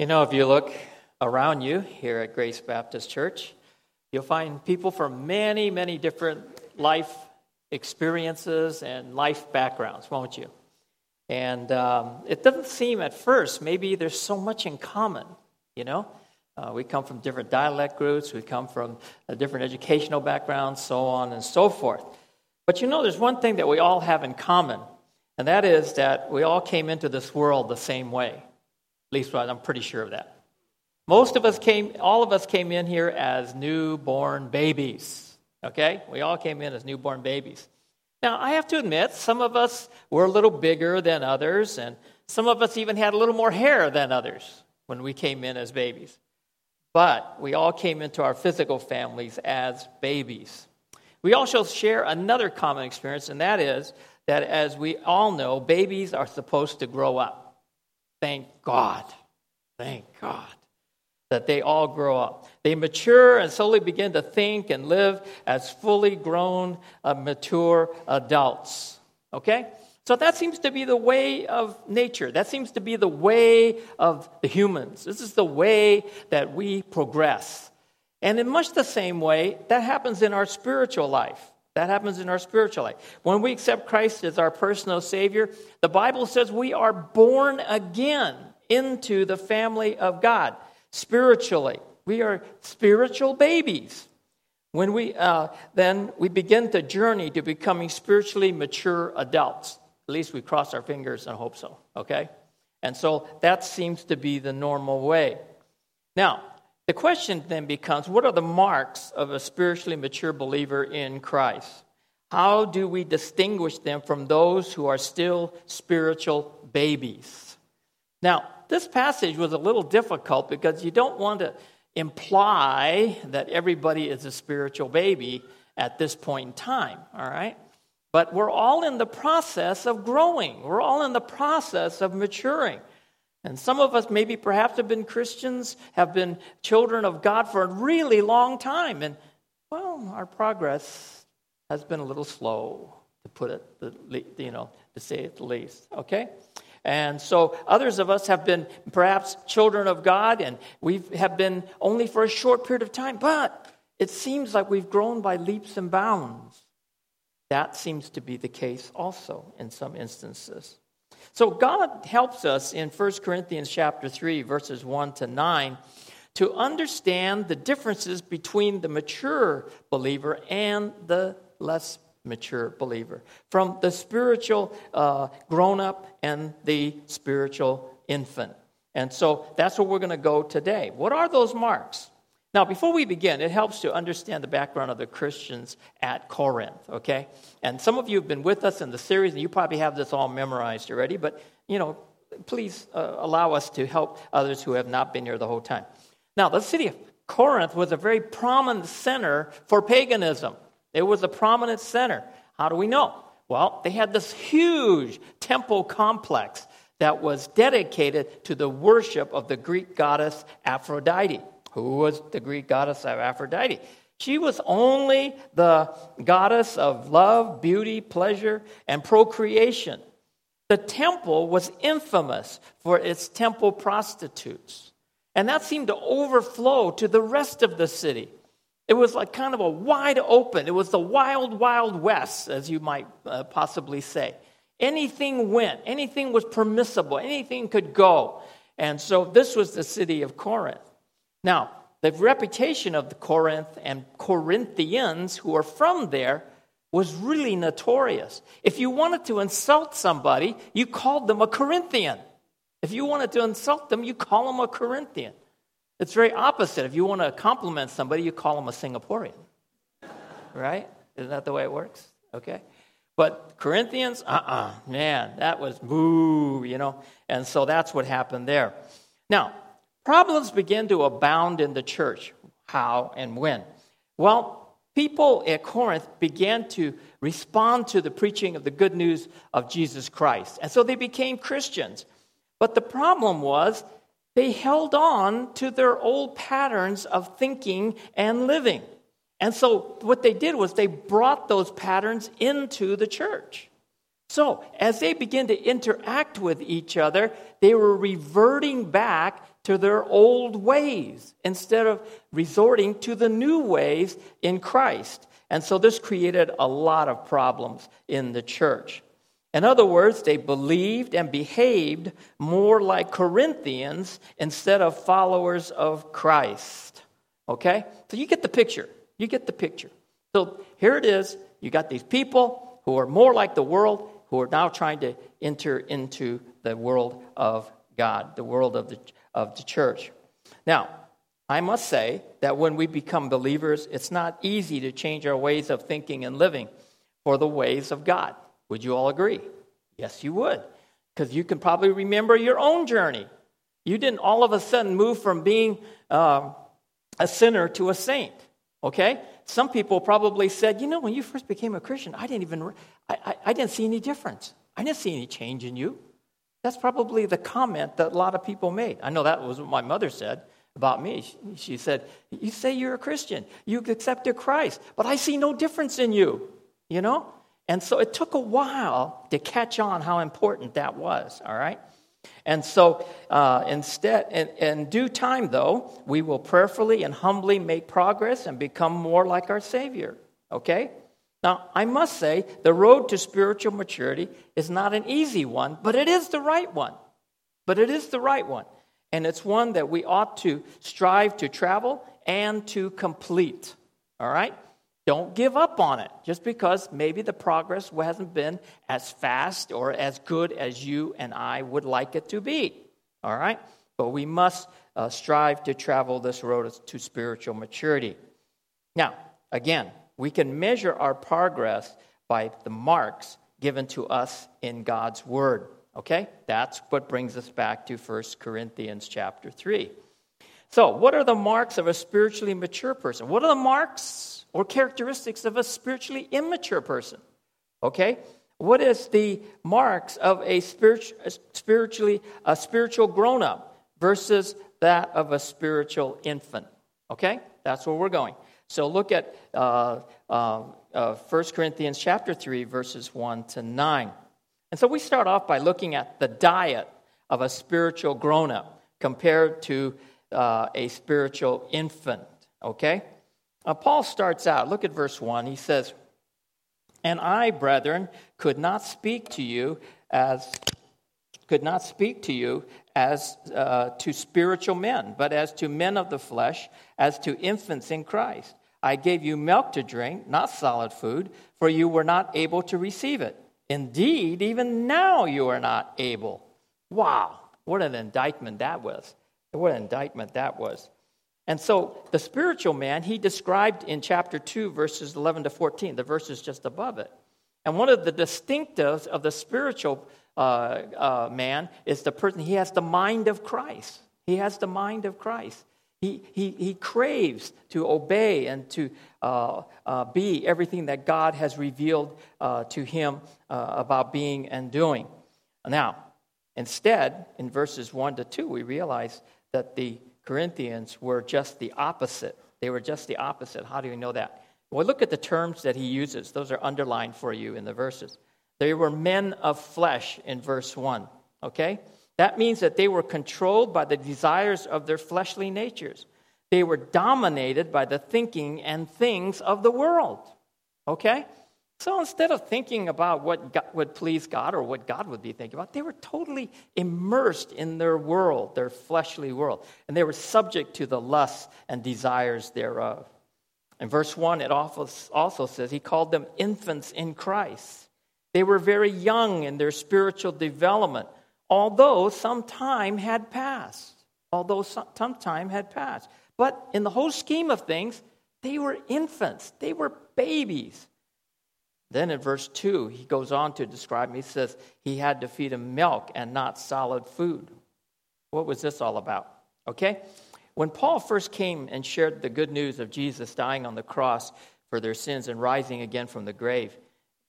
You know, if you look around you here at Grace Baptist Church, you'll find people from many, many different life experiences and life backgrounds, won't you? And um, it doesn't seem at first, maybe there's so much in common, you know? Uh, we come from different dialect groups, we come from different educational backgrounds, so on and so forth. But you know, there's one thing that we all have in common, and that is that we all came into this world the same way. Least I'm pretty sure of that. Most of us came, all of us came in here as newborn babies. Okay? We all came in as newborn babies. Now, I have to admit, some of us were a little bigger than others, and some of us even had a little more hair than others when we came in as babies. But we all came into our physical families as babies. We also share another common experience, and that is that as we all know, babies are supposed to grow up. Thank God. Thank God that they all grow up. They mature and slowly begin to think and live as fully grown, uh, mature adults. Okay? So that seems to be the way of nature. That seems to be the way of the humans. This is the way that we progress. And in much the same way, that happens in our spiritual life. That happens in our spiritual life. When we accept Christ as our personal Savior, the Bible says we are born again into the family of God spiritually. We are spiritual babies. When we uh, then we begin the journey to becoming spiritually mature adults. At least we cross our fingers and hope so. Okay, and so that seems to be the normal way. Now, the question then becomes: What are the marks of a spiritually mature believer in Christ? How do we distinguish them from those who are still spiritual babies? Now, this passage was a little difficult because you don't want to imply that everybody is a spiritual baby at this point in time, all right? But we're all in the process of growing, we're all in the process of maturing. And some of us, maybe perhaps, have been Christians, have been children of God for a really long time. And, well, our progress has been a little slow, to put it, the, you know, to say it the least, okay? And so others of us have been perhaps children of God and we have been only for a short period of time, but it seems like we've grown by leaps and bounds. That seems to be the case also in some instances. So God helps us in 1 Corinthians chapter 3 verses 1 to 9 to understand the differences between the mature believer and the less mature believer, from the spiritual uh, grown up and the spiritual infant. And so that's where we're going to go today. What are those marks? Now, before we begin, it helps to understand the background of the Christians at Corinth, okay? And some of you have been with us in the series, and you probably have this all memorized already, but, you know, please uh, allow us to help others who have not been here the whole time. Now, the city of Corinth was a very prominent center for paganism. It was a prominent center. How do we know? Well, they had this huge temple complex that was dedicated to the worship of the Greek goddess Aphrodite. Who was the Greek goddess of Aphrodite? She was only the goddess of love, beauty, pleasure, and procreation. The temple was infamous for its temple prostitutes. And that seemed to overflow to the rest of the city. It was like kind of a wide open, it was the wild, wild west, as you might uh, possibly say. Anything went, anything was permissible, anything could go. And so this was the city of Corinth. Now, the reputation of the Corinth and Corinthians who are from there was really notorious. If you wanted to insult somebody, you called them a Corinthian. If you wanted to insult them, you call them a Corinthian. It's very opposite. If you want to compliment somebody, you call them a Singaporean. right? Isn't that the way it works? Okay. But Corinthians, uh uh-uh, uh man, that was boo, you know. And so that's what happened there. Now, problems began to abound in the church. How and when? Well, people at Corinth began to respond to the preaching of the good news of Jesus Christ. And so they became Christians. But the problem was they held on to their old patterns of thinking and living. And so what they did was they brought those patterns into the church. So, as they begin to interact with each other, they were reverting back to their old ways instead of resorting to the new ways in Christ. And so, this created a lot of problems in the church. In other words, they believed and behaved more like Corinthians instead of followers of Christ. Okay? So you get the picture. You get the picture. So here it is. You got these people who are more like the world, who are now trying to enter into the world of God, the world of the, of the church. Now, I must say that when we become believers, it's not easy to change our ways of thinking and living for the ways of God. Would you all agree? Yes, you would. Because you can probably remember your own journey. You didn't all of a sudden move from being uh, a sinner to a saint. Okay? Some people probably said, you know, when you first became a Christian, I didn't even, I, I, I didn't see any difference. I didn't see any change in you. That's probably the comment that a lot of people made. I know that was what my mother said about me. She said, You say you're a Christian, you accepted Christ, but I see no difference in you, you know? And so it took a while to catch on how important that was, all right? And so uh, instead, in, in due time, though, we will prayerfully and humbly make progress and become more like our Savior, okay? Now, I must say, the road to spiritual maturity is not an easy one, but it is the right one. But it is the right one. And it's one that we ought to strive to travel and to complete, all right? Don't give up on it just because maybe the progress hasn't been as fast or as good as you and I would like it to be. All right? But we must uh, strive to travel this road to spiritual maturity. Now, again, we can measure our progress by the marks given to us in God's word. Okay? That's what brings us back to 1 Corinthians chapter 3. So, what are the marks of a spiritually mature person? What are the marks or characteristics of a spiritually immature person. Okay? What is the marks of a, spiritually a spiritual grown up versus that of a spiritual infant? Okay? That's where we're going. So look at uh, uh, uh, 1 Corinthians chapter 3, verses 1 to 9. And so we start off by looking at the diet of a spiritual grown up compared to uh, a spiritual infant. Okay? Uh, Paul starts out, look at verse 1. He says, And I, brethren, could not speak to you as could not speak to you as uh, to spiritual men, but as to men of the flesh, as to infants in Christ. I gave you milk to drink, not solid food, for you were not able to receive it. Indeed, even now you are not able. Wow, what an indictment that was. What an indictment that was. And so the spiritual man, he described in chapter 2, verses 11 to 14, the verses just above it. And one of the distinctives of the spiritual uh, uh, man is the person, he has the mind of Christ. He has the mind of Christ. He, he, he craves to obey and to uh, uh be everything that God has revealed uh, to him uh, about being and doing. Now, instead, in verses 1 to 2, we realize that the Corinthians were just the opposite. They were just the opposite. How do you know that? Well, look at the terms that he uses. Those are underlined for you in the verses. They were men of flesh in verse 1. Okay? That means that they were controlled by the desires of their fleshly natures. They were dominated by the thinking and things of the world. Okay? So instead of thinking about what God would please God or what God would be thinking about, they were totally immersed in their world, their fleshly world, and they were subject to the lusts and desires thereof. In verse 1, it also says he called them infants in Christ. They were very young in their spiritual development, although some time had passed. Although some time had passed. But in the whole scheme of things, they were infants, they were babies. Then in verse 2, he goes on to describe. He says he had to feed him milk and not solid food. What was this all about? Okay? When Paul first came and shared the good news of Jesus dying on the cross for their sins and rising again from the grave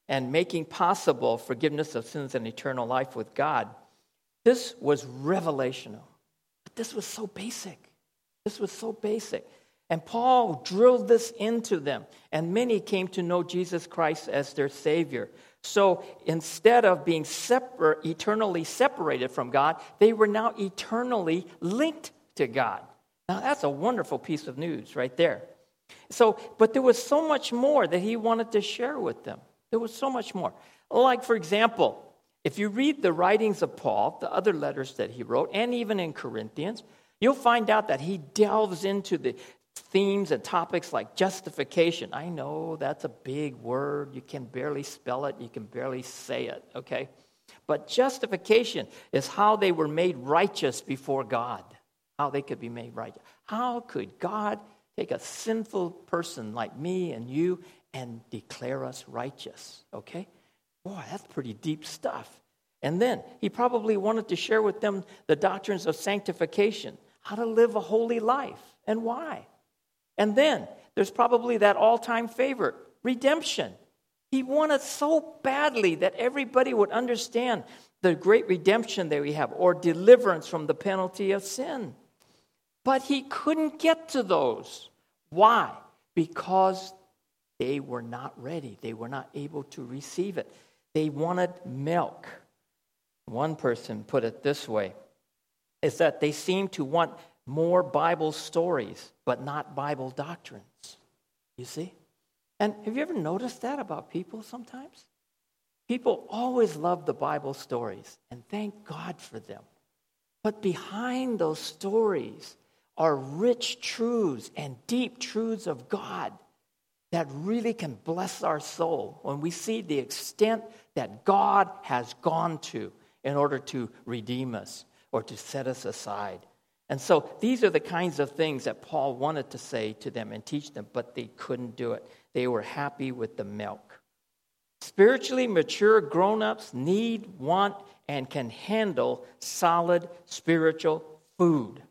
and making possible forgiveness of sins and eternal life with God, this was revelational. But this was so basic. This was so basic. And Paul drilled this into them, and many came to know Jesus Christ as their Savior. So instead of being separate, eternally separated from God, they were now eternally linked to God. Now that's a wonderful piece of news right there. So, but there was so much more that he wanted to share with them. There was so much more. Like, for example, if you read the writings of Paul, the other letters that he wrote, and even in Corinthians, you'll find out that he delves into the themes and topics like justification. I know that's a big word. You can barely spell it, you can barely say it, okay? But justification is how they were made righteous before God, how they could be made righteous. How could God take a sinful person like me and you and declare us righteous, okay? Boy, that's pretty deep stuff. And then he probably wanted to share with them the doctrines of sanctification, how to live a holy life, and why. And then there's probably that all time favorite, redemption. He wanted so badly that everybody would understand the great redemption that we have, or deliverance from the penalty of sin. But he couldn't get to those. Why? Because they were not ready. They were not able to receive it. They wanted milk. One person put it this way is that they seemed to want more Bible stories, but not Bible doctrines. You see? And have you ever noticed that about people sometimes? People always love the Bible stories, and thank God for them. But behind those stories are rich truths and deep truths of God that really can bless our soul when we see the extent that God has gone to in order to redeem us or to set us aside. And so these are the kinds of things that Paul wanted to say to them and teach them, but they couldn't do it. They were happy with the milk. Spiritually mature grown ups need, want, and can handle solid spiritual food,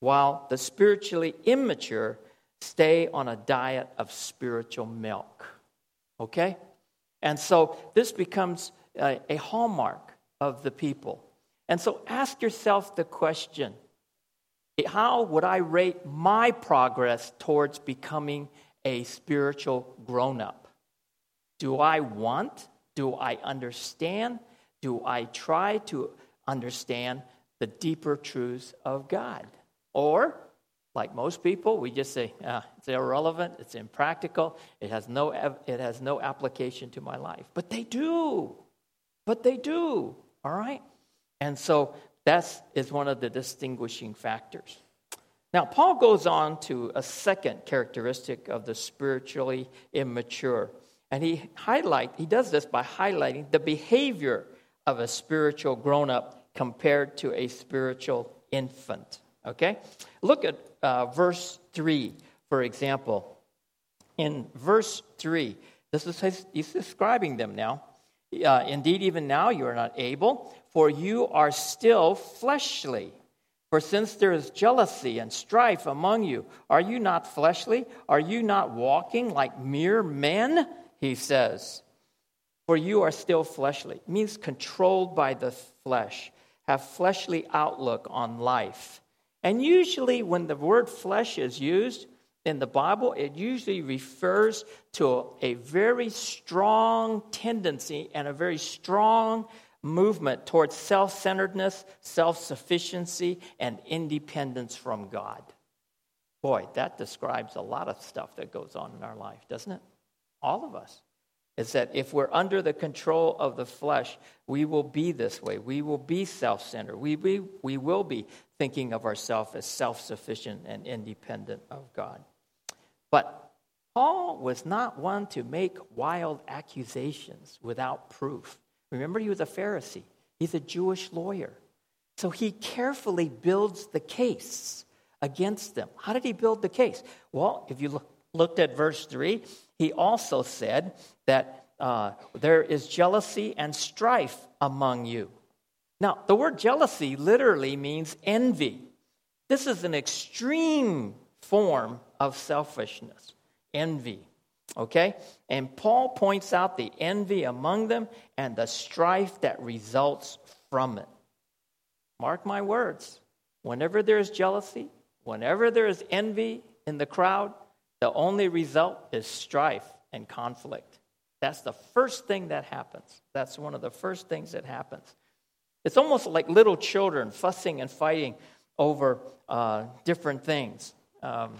while the spiritually immature stay on a diet of spiritual milk. Okay? And so this becomes a, a hallmark of the people. And so ask yourself the question how would I rate my progress towards becoming a spiritual grown up? Do I want? Do I understand? Do I try to understand the deeper truths of God? Or, like most people, we just say, ah, it's irrelevant, it's impractical, it has, no, it has no application to my life. But they do. But they do. All right? And so that is one of the distinguishing factors. Now, Paul goes on to a second characteristic of the spiritually immature. And he highlight he does this by highlighting the behavior of a spiritual grown-up compared to a spiritual infant. Okay? Look at uh, verse 3, for example. In verse 3, this is he's describing them now. Uh, Indeed, even now you are not able, for you are still fleshly. For since there is jealousy and strife among you, are you not fleshly? Are you not walking like mere men? He says. For you are still fleshly. It means controlled by the flesh, have fleshly outlook on life. And usually, when the word flesh is used in the Bible, it usually refers to a very strong tendency and a very strong movement towards self centeredness, self sufficiency, and independence from God. Boy, that describes a lot of stuff that goes on in our life, doesn't it? All of us. Is that if we're under the control of the flesh, we will be this way. We will be self centered. We, we, we will be thinking of ourselves as self sufficient and independent of God. But Paul was not one to make wild accusations without proof. Remember, he was a Pharisee, he's a Jewish lawyer. So he carefully builds the case against them. How did he build the case? Well, if you look, looked at verse 3, he also said that uh, there is jealousy and strife among you. Now, the word jealousy literally means envy. This is an extreme form of selfishness, envy. Okay? And Paul points out the envy among them and the strife that results from it. Mark my words. Whenever there is jealousy, whenever there is envy in the crowd, the only result is strife and conflict. That's the first thing that happens. That's one of the first things that happens. It's almost like little children fussing and fighting over uh, different things. Um,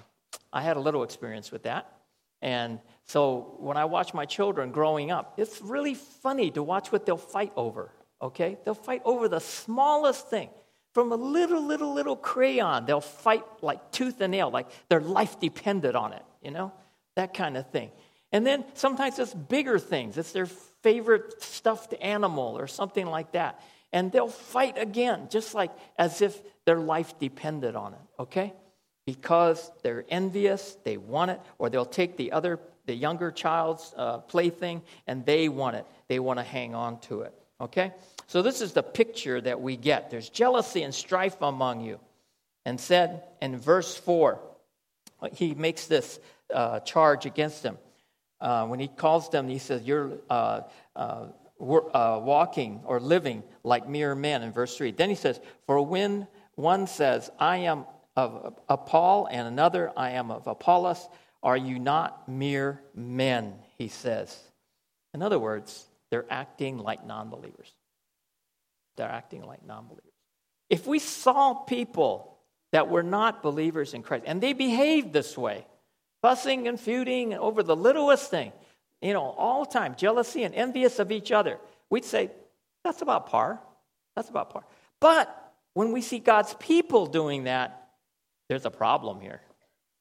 I had a little experience with that. And so when I watch my children growing up, it's really funny to watch what they'll fight over, okay? They'll fight over the smallest thing. From a little, little, little crayon, they'll fight like tooth and nail, like their life depended on it, you know? That kind of thing. And then sometimes it's bigger things. It's their favorite stuffed animal or something like that. And they'll fight again, just like as if their life depended on it, okay? Because they're envious, they want it, or they'll take the other, the younger child's uh, plaything and they want it. They want to hang on to it, okay? So this is the picture that we get. There's jealousy and strife among you. And said in verse 4, he makes this uh, charge against them. Uh, when he calls them, he says, You're uh, walking or living like mere men in verse 3. Then he says, For when one says, I am of Paul, and another, I am of Apollos, are you not mere men? He says. In other words, they're acting like non believers. They're acting like non believers. If we saw people that were not believers in Christ and they behaved this way, fussing and feuding over the littlest thing, you know, all the time, jealousy and envious of each other. We'd say, that's about par. That's about par. But when we see God's people doing that, there's a problem here.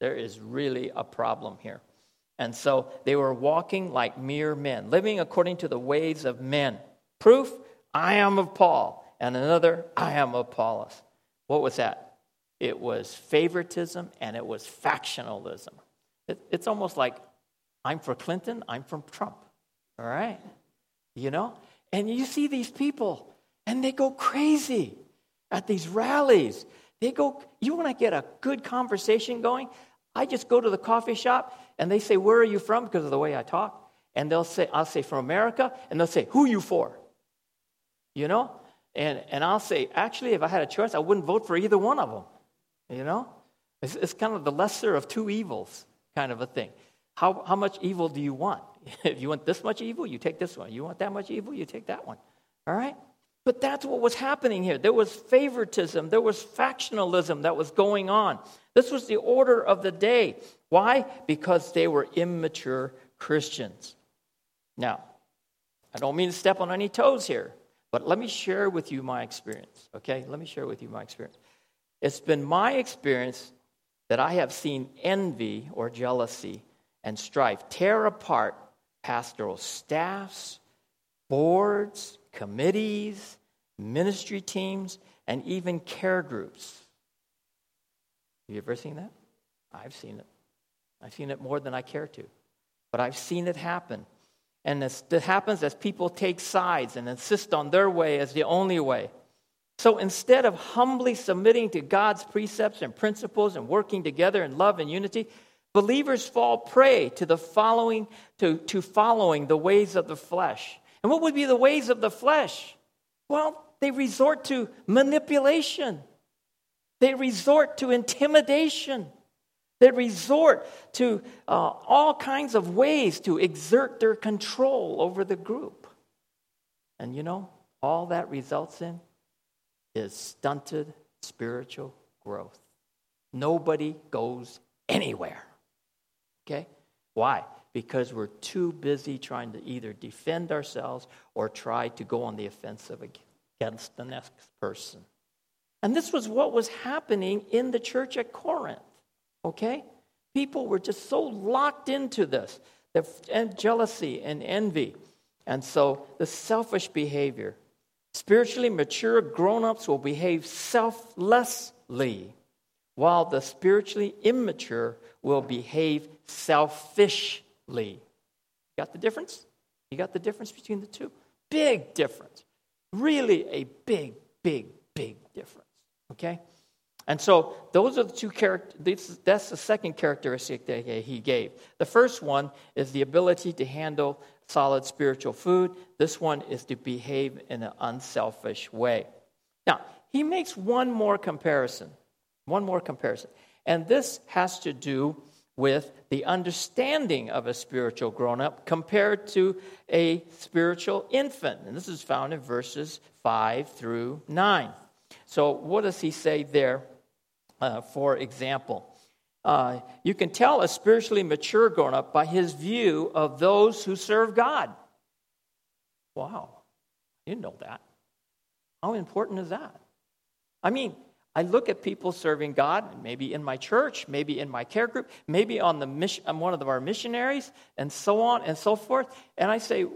There is really a problem here. And so they were walking like mere men, living according to the ways of men. Proof, I am of Paul, and another, I am of Apollos. What was that? It was favoritism and it was factionalism. It, it's almost like I'm for Clinton, I'm from Trump. All right? You know? And you see these people, and they go crazy at these rallies. They go, you want to get a good conversation going? I just go to the coffee shop and they say, Where are you from? because of the way I talk. And they'll say, I'll say, From America. And they'll say, Who you for? You know? And, and I'll say, Actually, if I had a choice, I wouldn't vote for either one of them. You know? It's, it's kind of the lesser of two evils kind of a thing. How, how much evil do you want? if you want this much evil, you take this one. You want that much evil, you take that one. All right? But that's what was happening here. There was favoritism, there was factionalism that was going on. This was the order of the day. Why? Because they were immature Christians. Now, I don't mean to step on any toes here, but let me share with you my experience, okay? Let me share with you my experience. It's been my experience that I have seen envy or jealousy and strife tear apart pastoral staffs, boards, committees, ministry teams, and even care groups. Have you ever seen that? I've seen it. I've seen it more than I care to. But I've seen it happen. And this, it happens as people take sides and insist on their way as the only way. So instead of humbly submitting to God's precepts and principles and working together in love and unity, believers fall prey to the following to, to following the ways of the flesh. And what would be the ways of the flesh? Well, they resort to manipulation. They resort to intimidation. They resort to uh, all kinds of ways to exert their control over the group. And you know, all that results in is stunted spiritual growth. Nobody goes anywhere. Okay? Why? Because we're too busy trying to either defend ourselves or try to go on the offensive against the next person. And this was what was happening in the church at Corinth. Okay? People were just so locked into this the jealousy and envy. And so the selfish behavior. Spiritually mature grown ups will behave selflessly, while the spiritually immature will behave selfishly. Got the difference? You got the difference between the two? Big difference. Really a big, big, big difference. Okay? And so those are the two characters. That's the second characteristic that he gave. The first one is the ability to handle solid spiritual food. This one is to behave in an unselfish way. Now, he makes one more comparison. One more comparison. And this has to do with the understanding of a spiritual grown up compared to a spiritual infant. And this is found in verses 5 through 9. So, what does he say there, uh, for example? Uh, you can tell a spiritually mature grown up by his view of those who serve God. Wow, you know that. How important is that? I mean, I look at people serving God, maybe in my church, maybe in my care group, maybe on the mission, I'm one of our missionaries, and so on and so forth. And I say,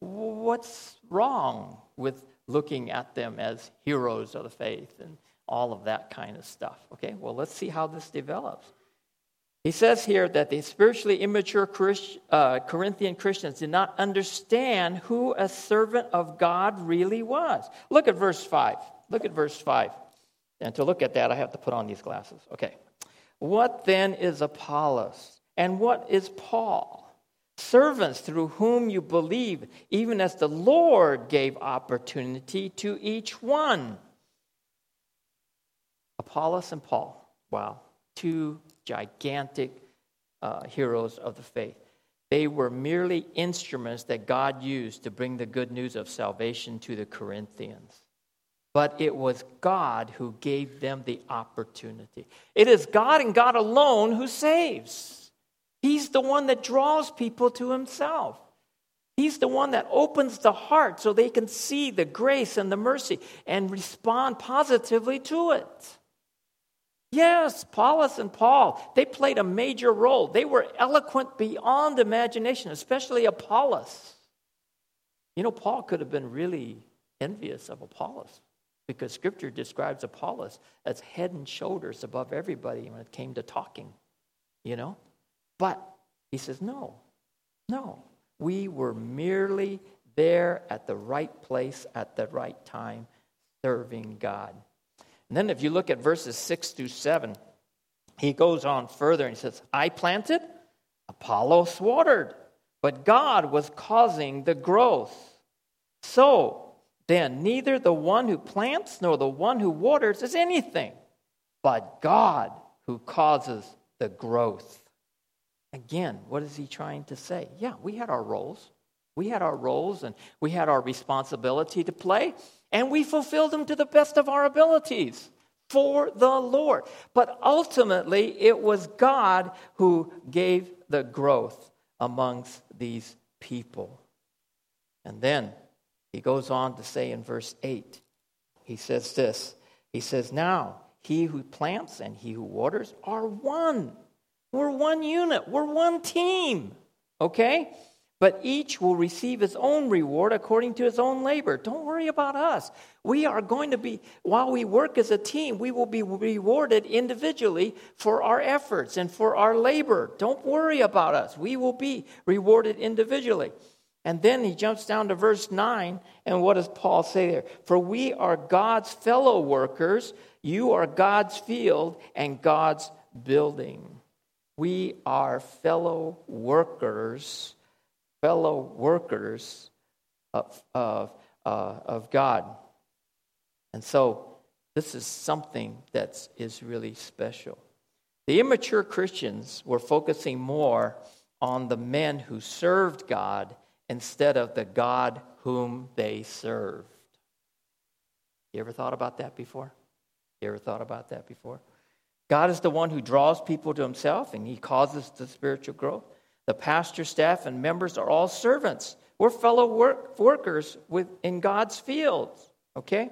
what's wrong with looking at them as heroes of the faith and all of that kind of stuff? Okay, well, let's see how this develops. He says here that the spiritually immature Christ, uh, Corinthian Christians did not understand who a servant of God really was. Look at verse 5. Look at verse 5. And to look at that, I have to put on these glasses. Okay. What then is Apollos? And what is Paul? Servants through whom you believe, even as the Lord gave opportunity to each one. Apollos and Paul. Wow. Two gigantic uh, heroes of the faith. They were merely instruments that God used to bring the good news of salvation to the Corinthians but it was God who gave them the opportunity. It is God and God alone who saves. He's the one that draws people to Himself. He's the one that opens the heart so they can see the grace and the mercy and respond positively to it. Yes, Apollos and Paul, they played a major role. They were eloquent beyond imagination, especially Apollos. You know, Paul could have been really envious of Apollos because scripture describes Apollos as head and shoulders above everybody when it came to talking, you know? But he says, no, no. We were merely there at the right place at the right time, serving God. And then if you look at verses 6 through 7, he goes on further and he says, I planted, Apollos watered, but God was causing the growth. So, then neither the one who plants nor the one who waters is anything, but God who causes the growth. Again, what is he trying to say? Yeah, we had our roles. We had our roles and we had our responsibility to play, and we fulfilled them to the best of our abilities for the Lord. But ultimately, it was God who gave the growth amongst these people. And then he goes on to say in verse 8, he says this He says, Now he who plants and he who waters are one. We're one unit, we're one team, okay? But each will receive his own reward according to his own labor. Don't worry about us. We are going to be, while we work as a team, we will be rewarded individually for our efforts and for our labor. Don't worry about us. We will be rewarded individually. And then he jumps down to verse 9, and what does Paul say there? For we are God's fellow workers, you are God's field and God's building. We are fellow workers, fellow workers of, of, uh, of God. And so this is something that is really special. The immature Christians were focusing more on the men who served God instead of the God whom they served. You ever thought about that before? You ever thought about that before? God is the one who draws people to himself and he causes the spiritual growth. The pastor, staff, and members are all servants. We're fellow work, workers with, in God's fields, okay?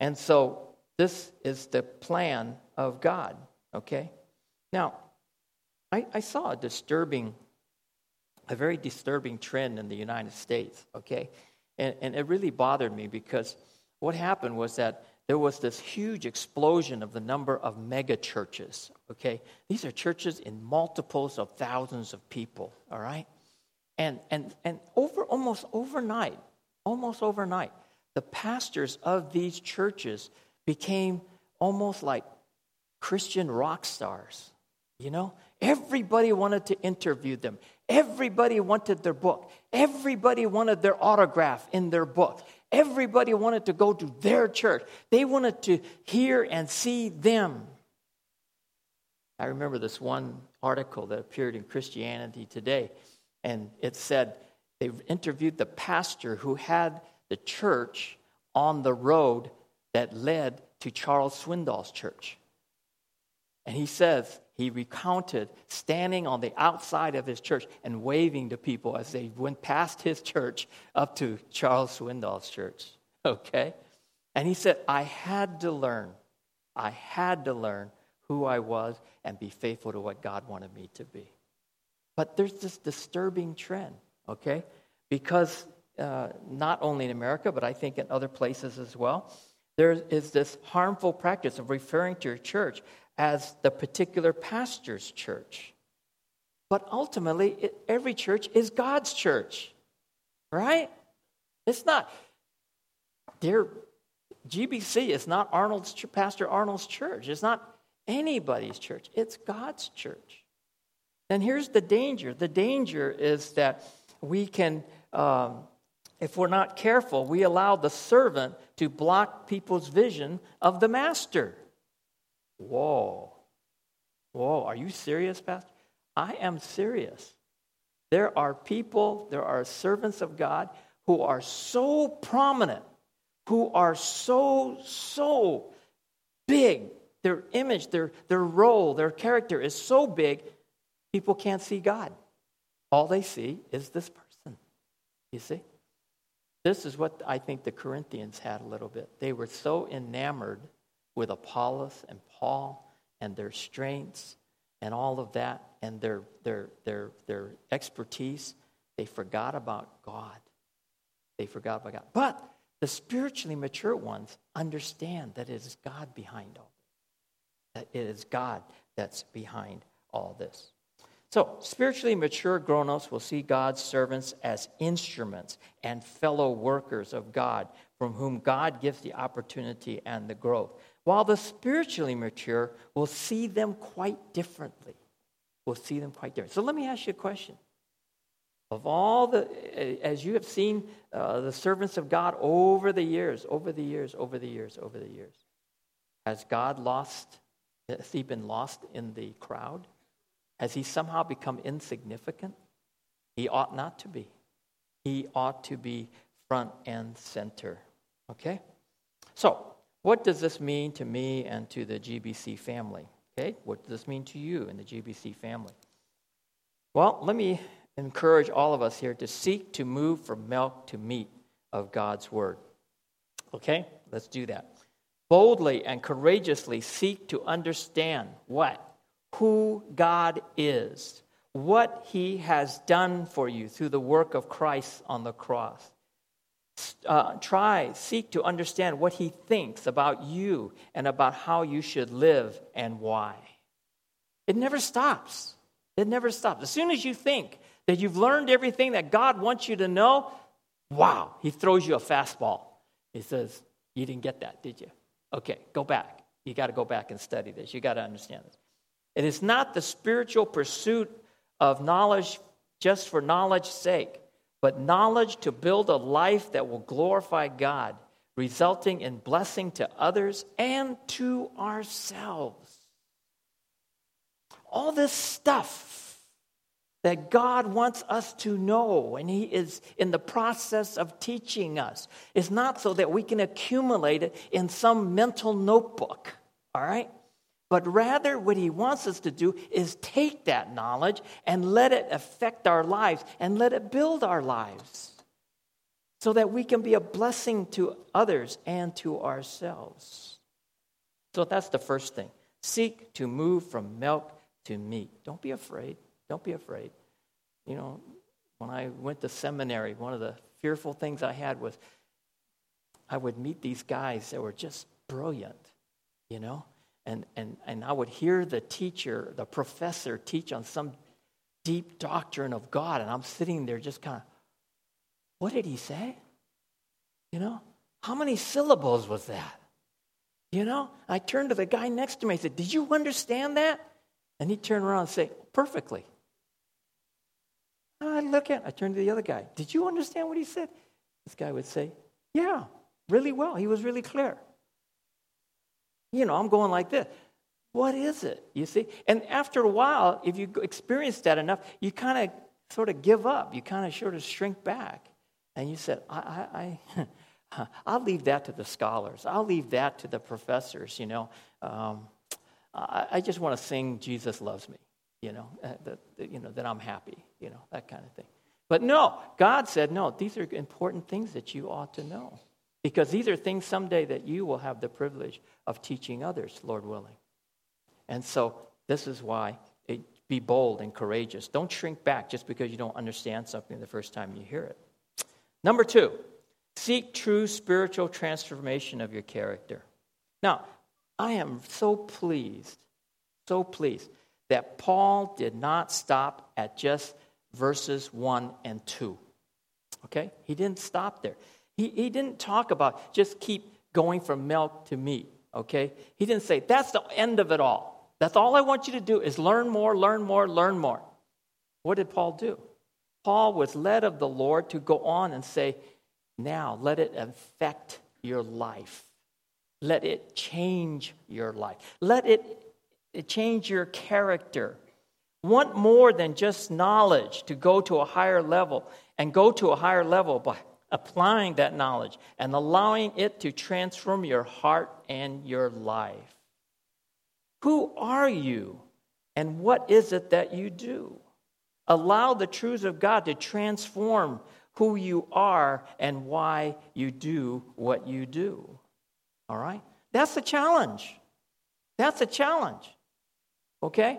And so this is the plan of God, okay? Now, I, I saw a disturbing a very disturbing trend in the United States, okay? And, and it really bothered me because what happened was that there was this huge explosion of the number of mega churches, okay? These are churches in multiples of thousands of people, all right? And, and, and over almost overnight, almost overnight, the pastors of these churches became almost like Christian rock stars, you know? Everybody wanted to interview them. Everybody wanted their book. Everybody wanted their autograph in their book. Everybody wanted to go to their church. They wanted to hear and see them. I remember this one article that appeared in Christianity Today, and it said they interviewed the pastor who had the church on the road that led to Charles Swindoll's church. And he says he recounted standing on the outside of his church and waving to people as they went past his church up to Charles Swindoll's church. Okay? And he said, I had to learn. I had to learn who I was and be faithful to what God wanted me to be. But there's this disturbing trend, okay? Because uh, not only in America, but I think in other places as well, there is this harmful practice of referring to your church as the particular pastor's church. But ultimately, it, every church is God's church, right? It's not. Dear GBC is not Arnold's Pastor Arnold's church. It's not anybody's church. It's God's church. And here's the danger. The danger is that we can um, if we're not careful, we allow the servant to block people's vision of the master. Whoa. Whoa, are you serious, Pastor? I am serious. There are people, there are servants of God who are so prominent, who are so, so big. Their image, their, their role, their character is so big, people can't see God. All they see is this person. You see? This is what I think the Corinthians had a little bit. They were so enamored with Apollos and Paul and their strengths and all of that and their, their, their, their expertise, they forgot about God. They forgot about God. But the spiritually mature ones understand that it is God behind all this, that it is God that's behind all this. So, spiritually mature grown ups will see God's servants as instruments and fellow workers of God from whom God gives the opportunity and the growth, while the spiritually mature will see them quite differently. Will see them quite different. So, let me ask you a question. Of all the, as you have seen uh, the servants of God over the years, over the years, over the years, over the years, has God lost, has he been lost in the crowd? Has he somehow become insignificant? He ought not to be. He ought to be front and center. Okay? So, what does this mean to me and to the GBC family? Okay? What does this mean to you and the GBC family? Well, let me encourage all of us here to seek to move from milk to meat of God's word. Okay? Let's do that. Boldly and courageously seek to understand what? who God is, what He has done for you through the work of Christ on the cross. Uh, try, seek to understand what He thinks about you and about how you should live and why. It never stops. It never stops. As soon as you think that you've learned everything that God wants you to know, wow, He throws you a fastball. He says, You didn't get that, did you? Okay, go back. You got to go back and study this. You got to understand this. It is not the spiritual pursuit of knowledge just for knowledge's sake, but knowledge to build a life that will glorify God, resulting in blessing to others and to ourselves. All this stuff that God wants us to know, and He is in the process of teaching us, is not so that we can accumulate it in some mental notebook, all right? But rather, what he wants us to do is take that knowledge and let it affect our lives and let it build our lives so that we can be a blessing to others and to ourselves. So that's the first thing. Seek to move from milk to meat. Don't be afraid. Don't be afraid. You know, when I went to seminary, one of the fearful things I had was I would meet these guys that were just brilliant, you know? And, and, and I would hear the teacher, the professor, teach on some deep doctrine of God, and I'm sitting there just kind of, what did he say? You know, how many syllables was that? You know, I turned to the guy next to me. I said, Did you understand that? And he turned around and say, Perfectly. I look at, I turned to the other guy. Did you understand what he said? This guy would say, Yeah, really well. He was really clear. You know, I'm going like this. What is it? You see? And after a while, if you experience that enough, you kind of sort of give up. You kind of sort of shrink back. And you said, I, I, I, I'll leave that to the scholars. I'll leave that to the professors, you know. Um, I, I, just want to sing Jesus loves me, you know, uh, that, you know, that I'm happy, you know, that kind of thing. But no, God said, no, these are important things that you ought to know. Because these are things someday that you will have the privilege of teaching others, Lord willing. And so this is why it, be bold and courageous. Don't shrink back just because you don't understand something the first time you hear it. Number two, seek true spiritual transformation of your character. Now, I am so pleased, so pleased that Paul did not stop at just verses 1 and 2. Okay? He didn't stop there. He, he didn't talk about just keep going from milk to meat, okay? He didn't say, that's the end of it all. That's all I want you to do is learn more, learn more, learn more. What did Paul do? Paul was led of the Lord to go on and say, now let it affect your life. Let it change your life. Let it, it change your character. Want more than just knowledge to go to a higher level and go to a higher level by applying that knowledge and allowing it to transform your heart and your life. Who are you and what is it that you do? Allow the truths of God to transform who you are and why you do what you do. All right? That's a challenge. That's a challenge. Okay?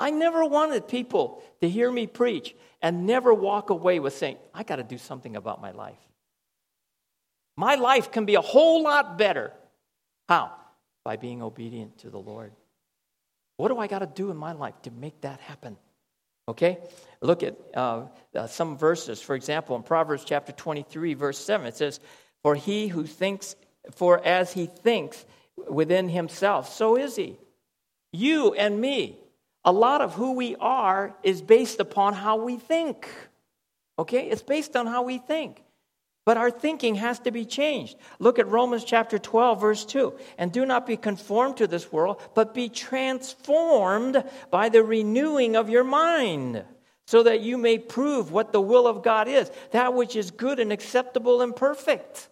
I never wanted people to hear me preach and never walk away with saying, I got to do something about my life. My life can be a whole lot better. How? By being obedient to the Lord. What do I got to do in my life to make that happen? Okay? Look at uh, uh, some verses. For example, in Proverbs chapter 23, verse 7, it says, For he who thinks, for as he thinks within himself, so is he. You and me, a lot of who we are is based upon how we think. Okay? It's based on how we think. But our thinking has to be changed. Look at Romans chapter 12, verse 2. And do not be conformed to this world, but be transformed by the renewing of your mind, so that you may prove what the will of God is, that which is good and acceptable and perfect.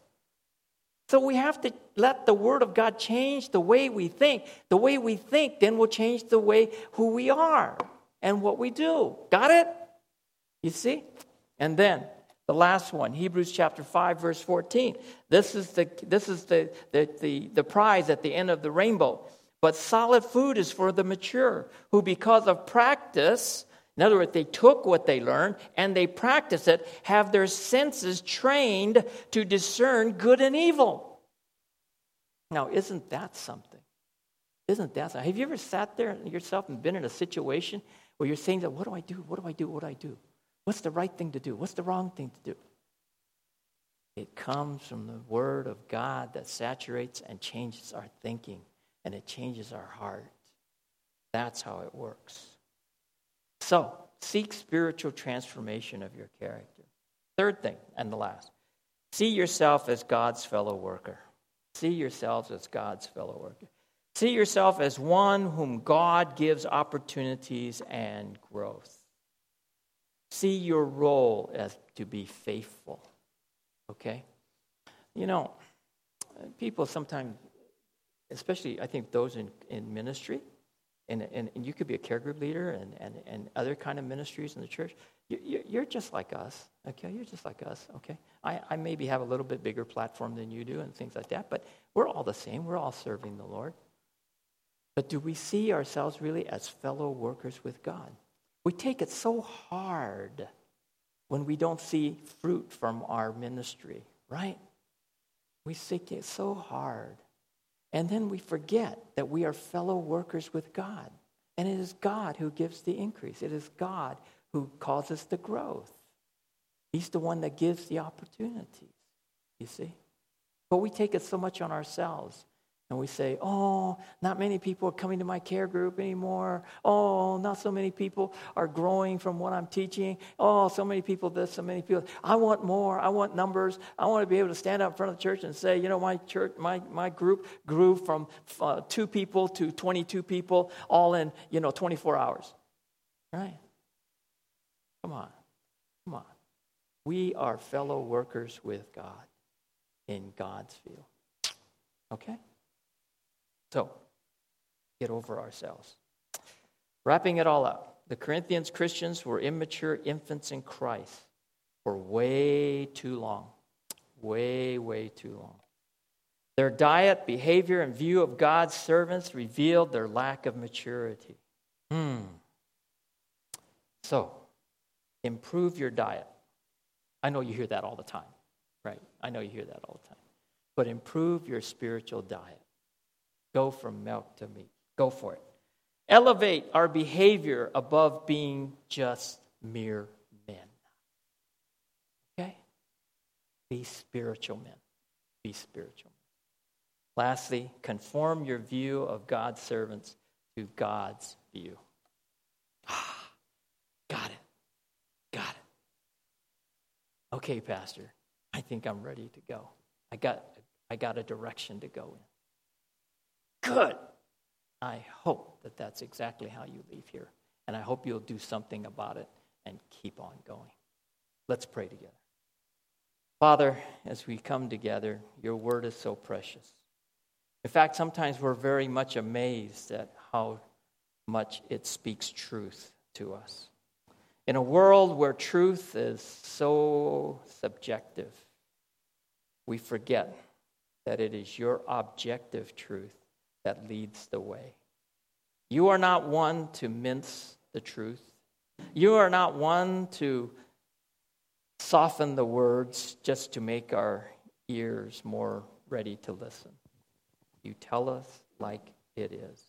So we have to let the Word of God change the way we think. The way we think then will change the way who we are and what we do. Got it? You see? And then the last one, Hebrews chapter 5, verse 14. This is the, this is the, the, the, the prize at the end of the rainbow. But solid food is for the mature, who because of practice, in other words, they took what they learned and they practice it, have their senses trained to discern good and evil. Now, isn't that something? Isn't that something? Have you ever sat there yourself and been in a situation where you're saying what do I do? What do I do? What do I do? What's the right thing to do? What's the wrong thing to do? It comes from the Word of God that saturates and changes our thinking, and it changes our heart. That's how it works. So, seek spiritual transformation of your character. Third thing, and the last, see yourself as God's fellow worker. See yourselves as God's fellow worker. See yourself as one whom God gives opportunities and growth. See your role as to be faithful. Okay? You know, people sometimes, especially I think those in, in ministry, and, and, and you could be a care group leader and, and, and other kind of ministries in the church. You, you're just like us, okay? You're just like us, okay? I, I maybe have a little bit bigger platform than you do and things like that, but we're all the same. We're all serving the Lord. But do we see ourselves really as fellow workers with God? We take it so hard when we don't see fruit from our ministry, right? We seek it so hard. And then we forget that we are fellow workers with God. And it is God who gives the increase, it is God who causes the growth. He's the one that gives the opportunities, you see? But we take it so much on ourselves. And we say, oh, not many people are coming to my care group anymore. Oh, not so many people are growing from what I'm teaching. Oh, so many people this, so many people. I want more. I want numbers. I want to be able to stand up in front of the church and say, you know, my church, my, my group grew from uh, two people to 22 people all in, you know, 24 hours. Right? Come on. Come on. We are fellow workers with God in God's field. Okay? So, get over ourselves. Wrapping it all up, the Corinthians Christians were immature infants in Christ for way too long. Way, way too long. Their diet, behavior, and view of God's servants revealed their lack of maturity. Hmm. So, improve your diet. I know you hear that all the time, right? I know you hear that all the time. But improve your spiritual diet. Go from milk to meat. Go for it. Elevate our behavior above being just mere men. Okay? Be spiritual men. Be spiritual. Lastly, conform your view of God's servants to God's view. Ah, got it. Got it. Okay, Pastor, I think I'm ready to go. I got, I got a direction to go in. Good. I hope that that's exactly how you leave here. And I hope you'll do something about it and keep on going. Let's pray together. Father, as we come together, your word is so precious. In fact, sometimes we're very much amazed at how much it speaks truth to us. In a world where truth is so subjective, we forget that it is your objective truth that leads the way. You are not one to mince the truth. You are not one to soften the words just to make our ears more ready to listen. You tell us like it is.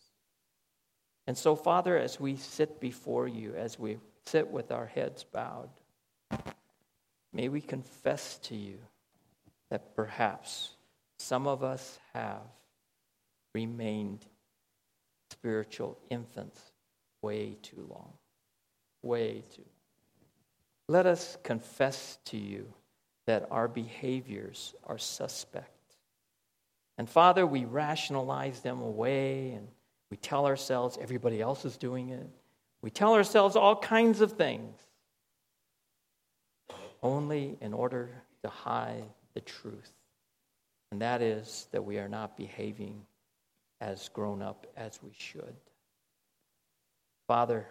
And so, Father, as we sit before you, as we sit with our heads bowed, may we confess to you that perhaps some of us have remained spiritual infants way too long. Way too long. Let us confess to you that our behaviors are suspect. And Father, we rationalize them away and we tell ourselves everybody else is doing it. We tell ourselves all kinds of things, only in order to hide the truth. And that is that we are not behaving as grown up as we should. Father,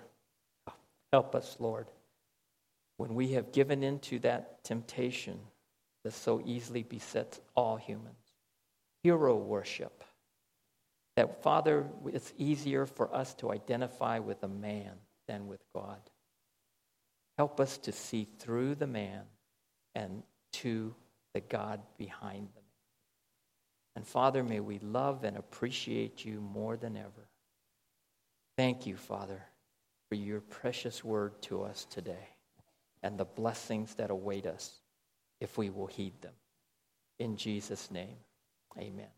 help us, Lord, when we have given into that temptation that so easily besets all humans hero worship. That, Father, it's easier for us to identify with a man than with God. Help us to see through the man and to the God behind them. And Father, may we love and appreciate you more than ever. Thank you, Father, for your precious word to us today and the blessings that await us if we will heed them. In Jesus' name, amen.